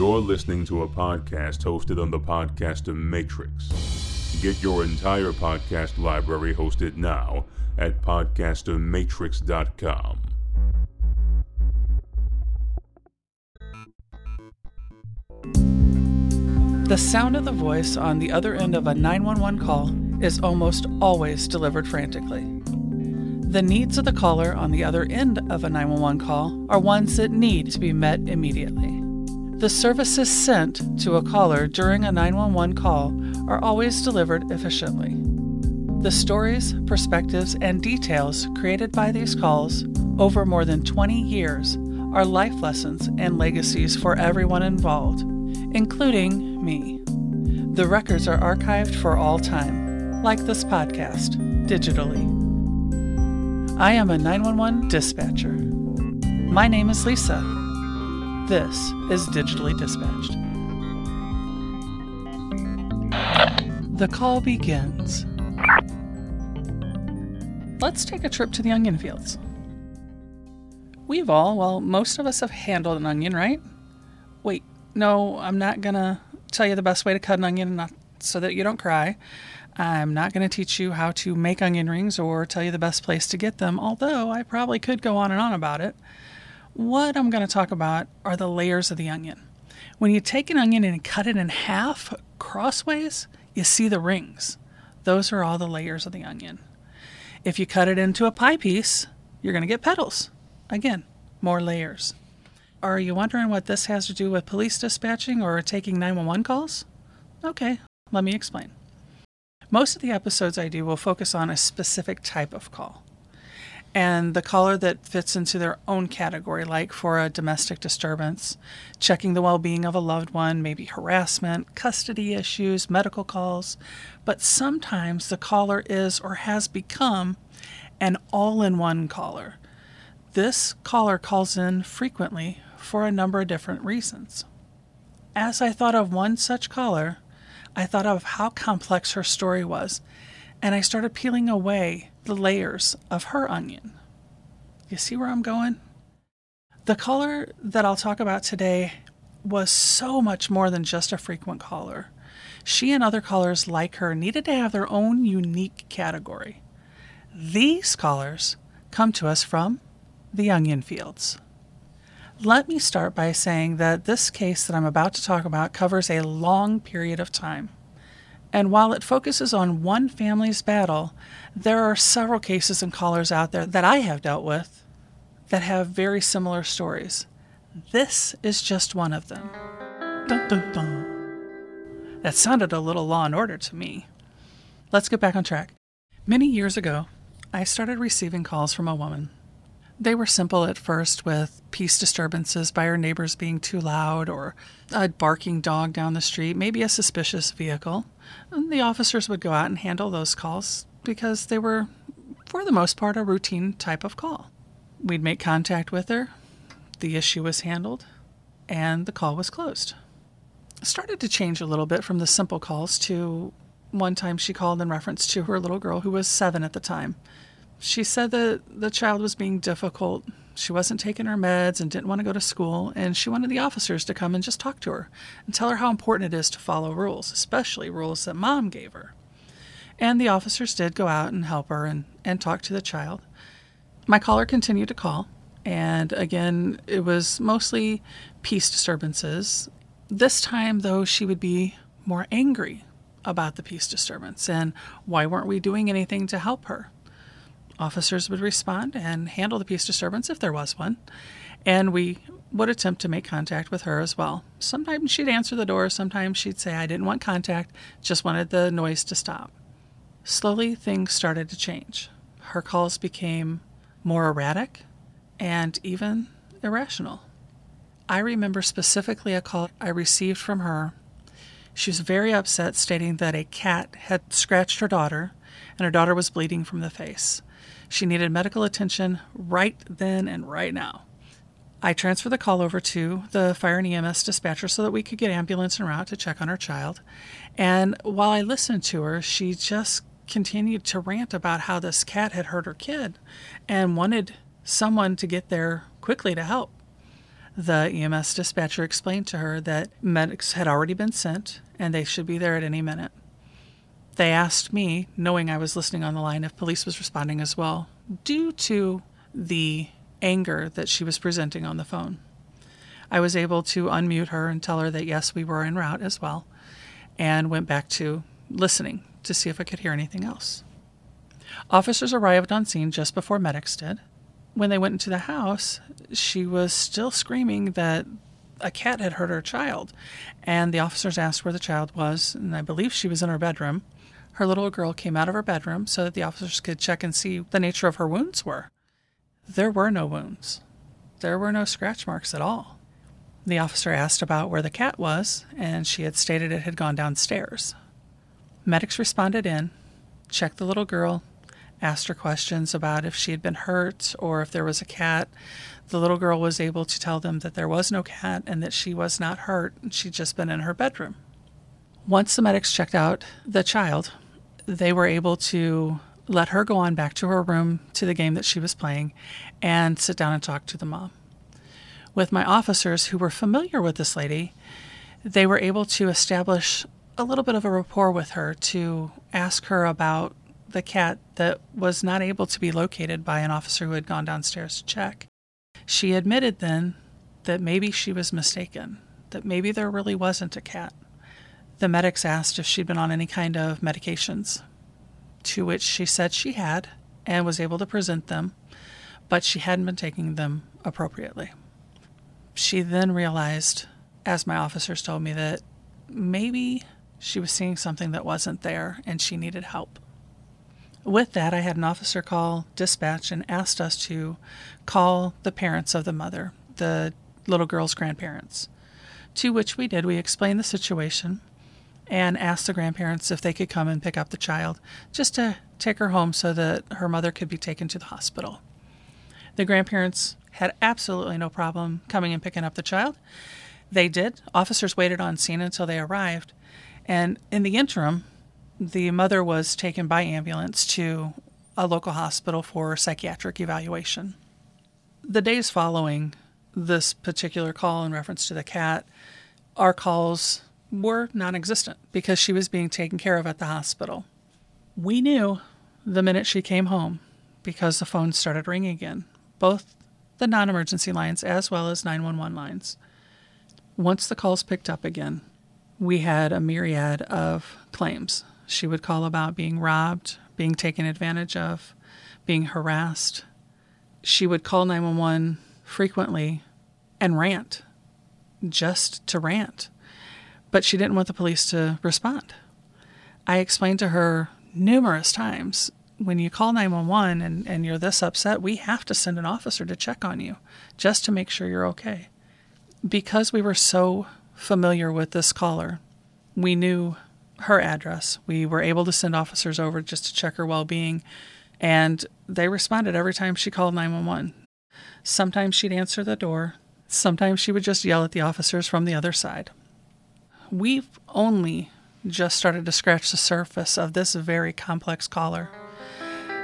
You're listening to a podcast hosted on the Podcaster Matrix. Get your entire podcast library hosted now at podcastermatrix.com. The sound of the voice on the other end of a 911 call is almost always delivered frantically. The needs of the caller on the other end of a 911 call are ones that need to be met immediately. The services sent to a caller during a 911 call are always delivered efficiently. The stories, perspectives, and details created by these calls over more than 20 years are life lessons and legacies for everyone involved, including me. The records are archived for all time, like this podcast, digitally. I am a 911 dispatcher. My name is Lisa. This is Digitally Dispatched. The call begins. Let's take a trip to the onion fields. We've all, well, most of us have handled an onion, right? Wait, no, I'm not gonna tell you the best way to cut an onion not so that you don't cry. I'm not going to teach you how to make onion rings or tell you the best place to get them, although I probably could go on and on about it. What I'm going to talk about are the layers of the onion. When you take an onion and cut it in half crossways, you see the rings. Those are all the layers of the onion. If you cut it into a pie piece, you're going to get petals. Again, more layers. Are you wondering what this has to do with police dispatching or taking 911 calls? Okay, let me explain. Most of the episodes I do will focus on a specific type of call. And the caller that fits into their own category, like for a domestic disturbance, checking the well being of a loved one, maybe harassment, custody issues, medical calls. But sometimes the caller is or has become an all in one caller. This caller calls in frequently for a number of different reasons. As I thought of one such caller, I thought of how complex her story was, and I started peeling away the layers of her onion. You see where I'm going? The caller that I'll talk about today was so much more than just a frequent caller. She and other callers like her needed to have their own unique category. These callers come to us from the onion fields. Let me start by saying that this case that I'm about to talk about covers a long period of time. And while it focuses on one family's battle, there are several cases and callers out there that I have dealt with that have very similar stories. This is just one of them. Dun, dun, dun. That sounded a little law and order to me. Let's get back on track. Many years ago, I started receiving calls from a woman they were simple at first, with peace disturbances by her neighbors being too loud, or a barking dog down the street, maybe a suspicious vehicle. And the officers would go out and handle those calls because they were, for the most part, a routine type of call. We'd make contact with her, the issue was handled, and the call was closed. It started to change a little bit from the simple calls to one time she called in reference to her little girl who was seven at the time she said that the child was being difficult. She wasn't taking her meds and didn't want to go to school, and she wanted the officers to come and just talk to her and tell her how important it is to follow rules, especially rules that mom gave her. And the officers did go out and help her and, and talk to the child. My caller continued to call, and again, it was mostly peace disturbances. This time, though, she would be more angry about the peace disturbance and why weren't we doing anything to help her? Officers would respond and handle the peace disturbance if there was one, and we would attempt to make contact with her as well. Sometimes she'd answer the door, sometimes she'd say, I didn't want contact, just wanted the noise to stop. Slowly, things started to change. Her calls became more erratic and even irrational. I remember specifically a call I received from her. She was very upset, stating that a cat had scratched her daughter and her daughter was bleeding from the face. She needed medical attention right then and right now. I transferred the call over to the fire and EMS dispatcher so that we could get ambulance en route to check on her child. And while I listened to her, she just continued to rant about how this cat had hurt her kid and wanted someone to get there quickly to help. The EMS dispatcher explained to her that medics had already been sent and they should be there at any minute. They asked me, knowing I was listening on the line, if police was responding as well, due to the anger that she was presenting on the phone. I was able to unmute her and tell her that yes, we were en route as well, and went back to listening to see if I could hear anything else. Officers arrived on scene just before medics did. When they went into the house, she was still screaming that a cat had hurt her child, and the officers asked where the child was, and I believe she was in her bedroom. Her little girl came out of her bedroom so that the officers could check and see the nature of her wounds were. There were no wounds. There were no scratch marks at all. The officer asked about where the cat was, and she had stated it had gone downstairs. Medics responded in, checked the little girl, asked her questions about if she had been hurt or if there was a cat. The little girl was able to tell them that there was no cat and that she was not hurt, she'd just been in her bedroom. Once the medics checked out the child, they were able to let her go on back to her room to the game that she was playing and sit down and talk to the mom with my officers who were familiar with this lady, they were able to establish a little bit of a rapport with her to ask her about the cat that was not able to be located by an officer who had gone downstairs to check. She admitted then that maybe she was mistaken, that maybe there really wasn't a cat. The medics asked if she'd been on any kind of medications, to which she said she had and was able to present them, but she hadn't been taking them appropriately. She then realized, as my officers told me, that maybe she was seeing something that wasn't there and she needed help. With that, I had an officer call dispatch and asked us to call the parents of the mother, the little girl's grandparents. To which we did. We explained the situation and asked the grandparents if they could come and pick up the child just to take her home so that her mother could be taken to the hospital. The grandparents had absolutely no problem coming and picking up the child. They did. Officers waited on scene until they arrived. And in the interim, the mother was taken by ambulance to a local hospital for psychiatric evaluation. The days following this particular call in reference to the cat, our calls were non existent because she was being taken care of at the hospital. We knew the minute she came home because the phone started ringing again, both the non emergency lines as well as 911 lines. Once the calls picked up again, we had a myriad of claims. She would call about being robbed, being taken advantage of, being harassed. She would call 911 frequently and rant, just to rant. But she didn't want the police to respond. I explained to her numerous times when you call 911 and, and you're this upset, we have to send an officer to check on you just to make sure you're okay. Because we were so familiar with this caller, we knew her address. We were able to send officers over just to check her well being, and they responded every time she called 911. Sometimes she'd answer the door, sometimes she would just yell at the officers from the other side. We've only just started to scratch the surface of this very complex collar,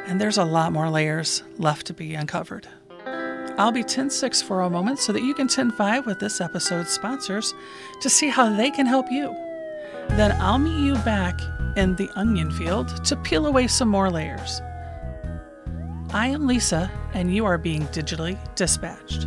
and there's a lot more layers left to be uncovered. I'll be 10 6 for a moment so that you can 10 5 with this episode's sponsors to see how they can help you. Then I'll meet you back in the onion field to peel away some more layers. I am Lisa, and you are being digitally dispatched.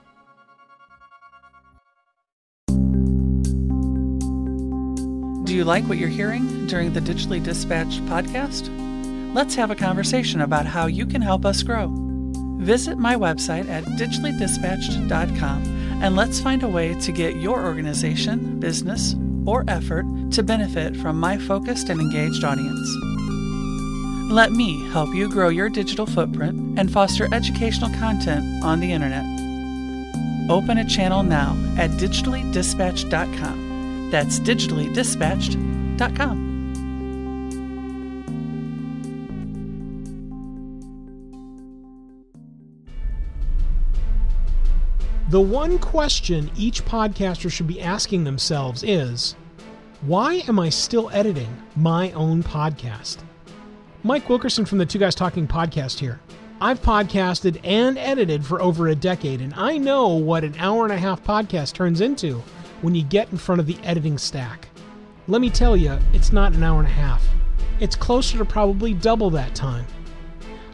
Do you like what you're hearing during the Digitally Dispatched podcast? Let's have a conversation about how you can help us grow. Visit my website at digitallydispatched.com and let's find a way to get your organization, business, or effort to benefit from my focused and engaged audience. Let me help you grow your digital footprint and foster educational content on the internet. Open a channel now at digitallydispatched.com. That's digitallydispatched.com. The one question each podcaster should be asking themselves is why am I still editing my own podcast? Mike Wilkerson from the Two Guys Talking podcast here. I've podcasted and edited for over a decade, and I know what an hour and a half podcast turns into when you get in front of the editing stack. Let me tell you, it's not an hour and a half. It's closer to probably double that time.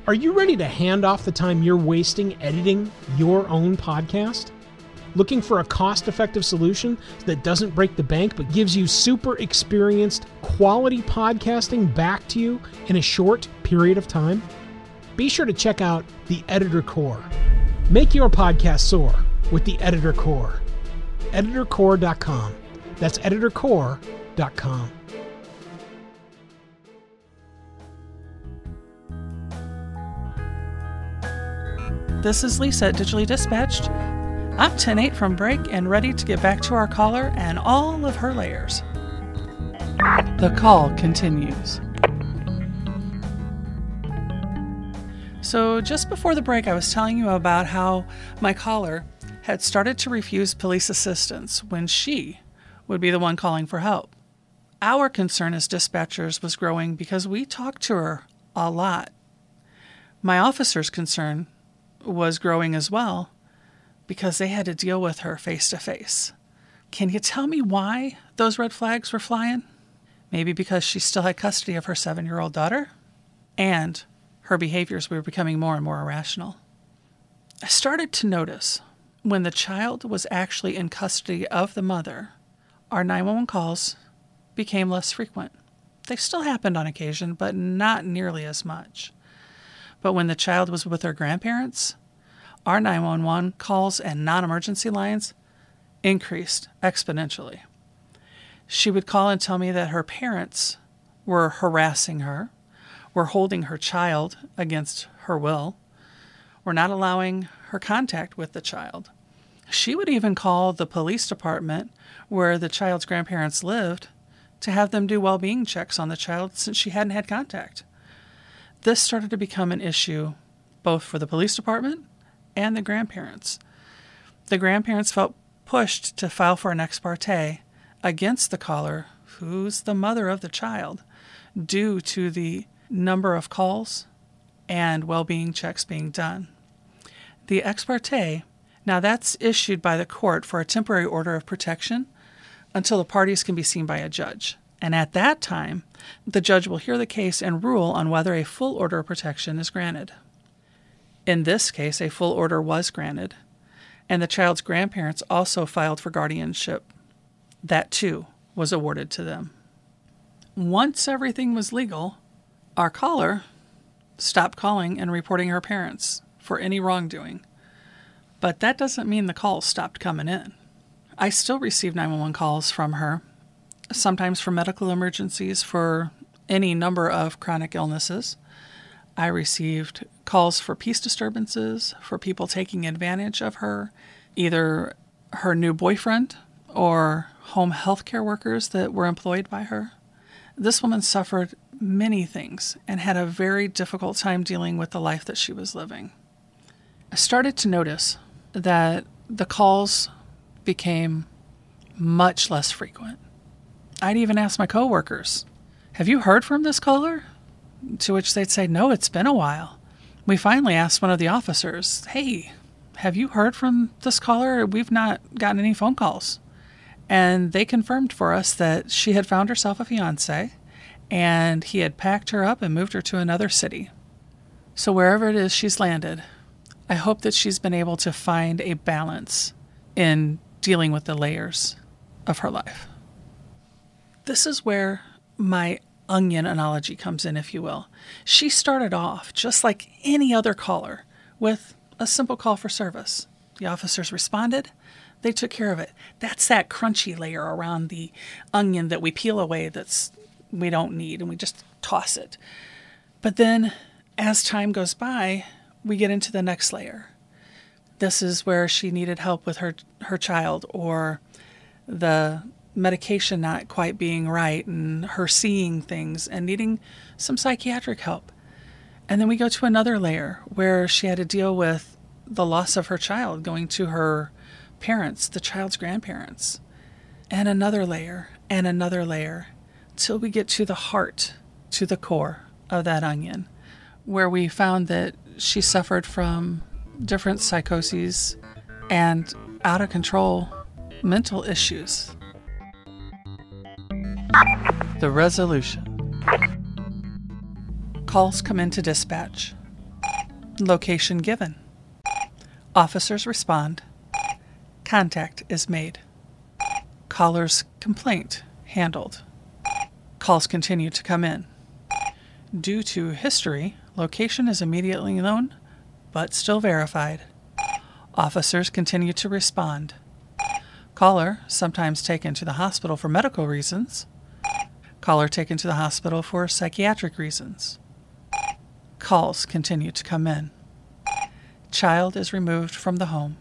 Are you ready to hand off the time you're wasting editing your own podcast? Looking for a cost effective solution that doesn't break the bank but gives you super experienced, quality podcasting back to you in a short period of time? Be sure to check out the Editor Core. Make your podcast soar with the Editor Core. EditorCore.com. That's EditorCore.com. This is Lisa at Digitally Dispatched. I'm 10 8 from break and ready to get back to our caller and all of her layers. The call continues. So, just before the break, I was telling you about how my caller had started to refuse police assistance when she would be the one calling for help. Our concern as dispatchers was growing because we talked to her a lot. My officer's concern was growing as well because they had to deal with her face to face. Can you tell me why those red flags were flying? Maybe because she still had custody of her seven year old daughter? And her behaviors were becoming more and more irrational. I started to notice when the child was actually in custody of the mother, our 911 calls became less frequent. They still happened on occasion, but not nearly as much. But when the child was with her grandparents, our 911 calls and non emergency lines increased exponentially. She would call and tell me that her parents were harassing her, were holding her child against her will, were not allowing her contact with the child. She would even call the police department where the child's grandparents lived to have them do well being checks on the child since she hadn't had contact. This started to become an issue both for the police department and the grandparents. The grandparents felt pushed to file for an ex parte against the caller, who's the mother of the child, due to the number of calls and well being checks being done. The ex parte, now that's issued by the court for a temporary order of protection until the parties can be seen by a judge. And at that time, the judge will hear the case and rule on whether a full order of protection is granted. In this case, a full order was granted, and the child's grandparents also filed for guardianship. That too was awarded to them. Once everything was legal, our caller stopped calling and reporting her parents for any wrongdoing. But that doesn't mean the calls stopped coming in. I still receive 911 calls from her, sometimes for medical emergencies for any number of chronic illnesses. I received calls for peace disturbances, for people taking advantage of her, either her new boyfriend or home health care workers that were employed by her. This woman suffered many things and had a very difficult time dealing with the life that she was living. I started to notice that the calls became much less frequent. I'd even ask my coworkers, Have you heard from this caller? To which they'd say, No, it's been a while. We finally asked one of the officers, Hey, have you heard from this caller? We've not gotten any phone calls. And they confirmed for us that she had found herself a fiance and he had packed her up and moved her to another city. So, wherever it is she's landed, I hope that she's been able to find a balance in dealing with the layers of her life. This is where my onion analogy comes in, if you will. She started off just like any other caller with a simple call for service. The officers responded, they took care of it. That's that crunchy layer around the onion that we peel away that's we don't need and we just toss it. But then as time goes by, we get into the next layer. this is where she needed help with her her child or the medication not quite being right and her seeing things and needing some psychiatric help. And then we go to another layer where she had to deal with the loss of her child going to her parents, the child's grandparents, and another layer and another layer till we get to the heart, to the core of that onion, where we found that she suffered from different psychoses and out of control mental issues. The resolution. Calls come into dispatch. Location given. Officers respond. Contact is made. Caller's complaint handled. Calls continue to come in. Due to history, location is immediately known, but still verified. Officers continue to respond. Caller sometimes taken to the hospital for medical reasons. Caller taken to the hospital for psychiatric reasons. Calls continue to come in. Child is removed from the home.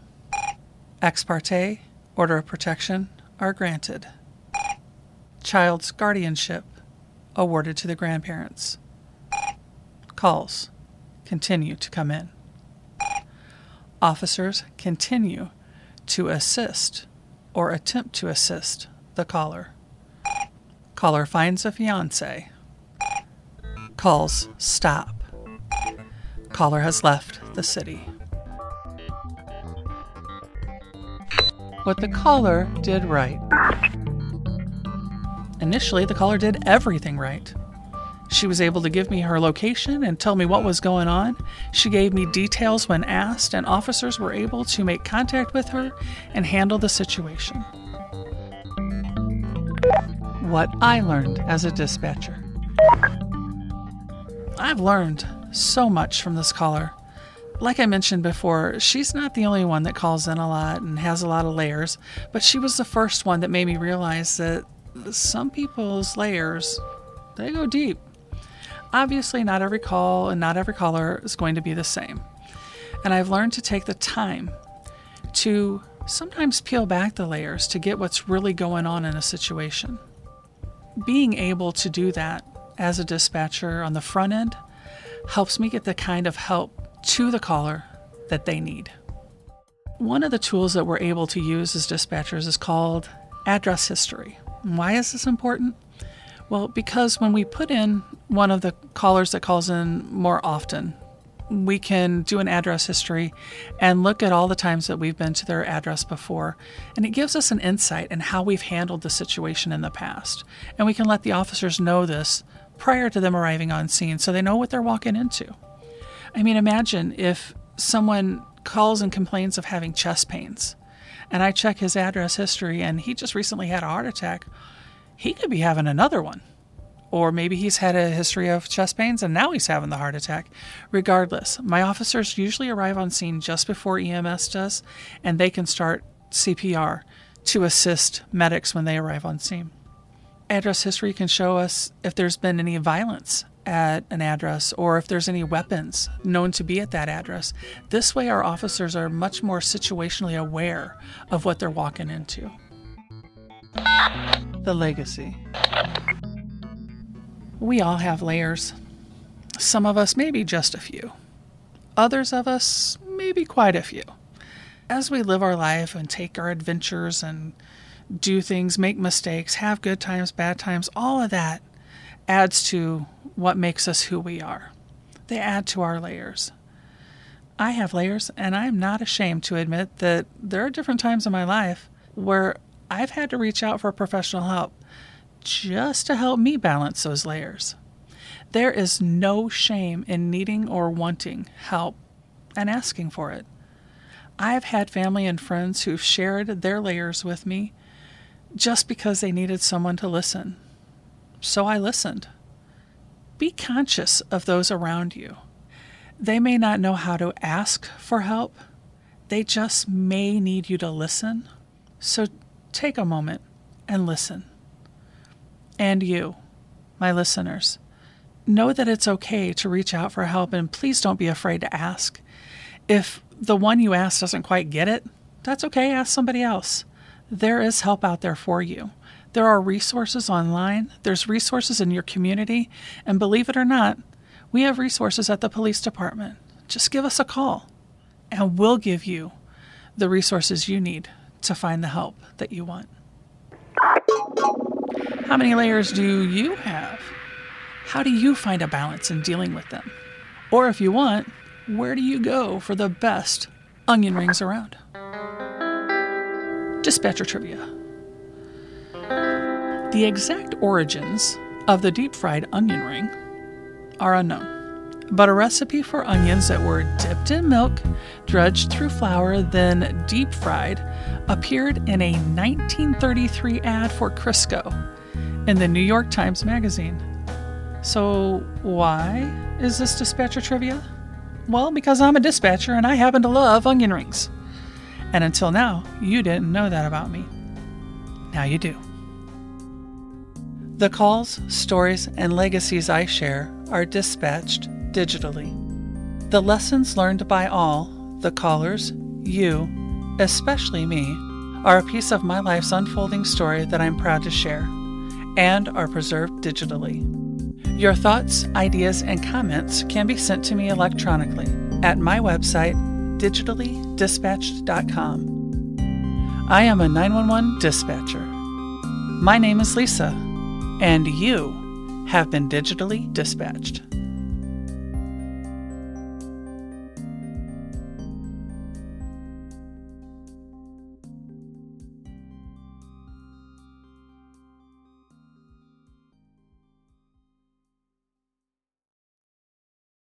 Ex parte, order of protection are granted. Child's guardianship awarded to the grandparents. Calls continue to come in. Officers continue to assist or attempt to assist the caller. Caller finds a fiance. Calls stop. Caller has left the city. What the caller did right. Initially, the caller did everything right. She was able to give me her location and tell me what was going on. She gave me details when asked, and officers were able to make contact with her and handle the situation. What I learned as a dispatcher. I've learned so much from this caller. Like I mentioned before, she's not the only one that calls in a lot and has a lot of layers, but she was the first one that made me realize that some people's layers they go deep. Obviously, not every call and not every caller is going to be the same. And I've learned to take the time to sometimes peel back the layers to get what's really going on in a situation. Being able to do that as a dispatcher on the front end helps me get the kind of help to the caller that they need. One of the tools that we're able to use as dispatchers is called address history. Why is this important? Well, because when we put in one of the callers that calls in more often, we can do an address history and look at all the times that we've been to their address before. And it gives us an insight in how we've handled the situation in the past. And we can let the officers know this prior to them arriving on scene so they know what they're walking into. I mean, imagine if someone calls and complains of having chest pains, and I check his address history and he just recently had a heart attack. He could be having another one. Or maybe he's had a history of chest pains and now he's having the heart attack. Regardless, my officers usually arrive on scene just before EMS does, and they can start CPR to assist medics when they arrive on scene. Address history can show us if there's been any violence at an address or if there's any weapons known to be at that address. This way, our officers are much more situationally aware of what they're walking into. The legacy. We all have layers. Some of us, maybe just a few. Others of us, maybe quite a few. As we live our life and take our adventures and do things, make mistakes, have good times, bad times, all of that adds to what makes us who we are. They add to our layers. I have layers, and I'm not ashamed to admit that there are different times in my life where I've had to reach out for professional help just to help me balance those layers. There is no shame in needing or wanting help and asking for it. I've had family and friends who've shared their layers with me just because they needed someone to listen. So I listened. Be conscious of those around you. They may not know how to ask for help, they just may need you to listen. So take a moment and listen. And you, my listeners, know that it's okay to reach out for help and please don't be afraid to ask. If the one you ask doesn't quite get it, that's okay, ask somebody else. There is help out there for you. There are resources online, there's resources in your community, and believe it or not, we have resources at the police department. Just give us a call, and we'll give you the resources you need to find the help that you want. How many layers do you have? How do you find a balance in dealing with them? Or if you want, where do you go for the best onion rings around? Dispatcher trivia. The exact origins of the deep fried onion ring are unknown, but a recipe for onions that were dipped in milk, dredged through flour, then deep fried appeared in a 1933 ad for Crisco in the New York Times Magazine. So, why is this dispatcher trivia? Well, because I'm a dispatcher and I happen to love onion rings. And until now, you didn't know that about me. Now you do. The calls, stories, and legacies I share are dispatched digitally. The lessons learned by all, the callers, you, especially me, are a piece of my life's unfolding story that I'm proud to share and are preserved digitally. Your thoughts, ideas, and comments can be sent to me electronically at my website, digitallydispatched.com. I am a 911 dispatcher. My name is Lisa, and you have been digitally dispatched.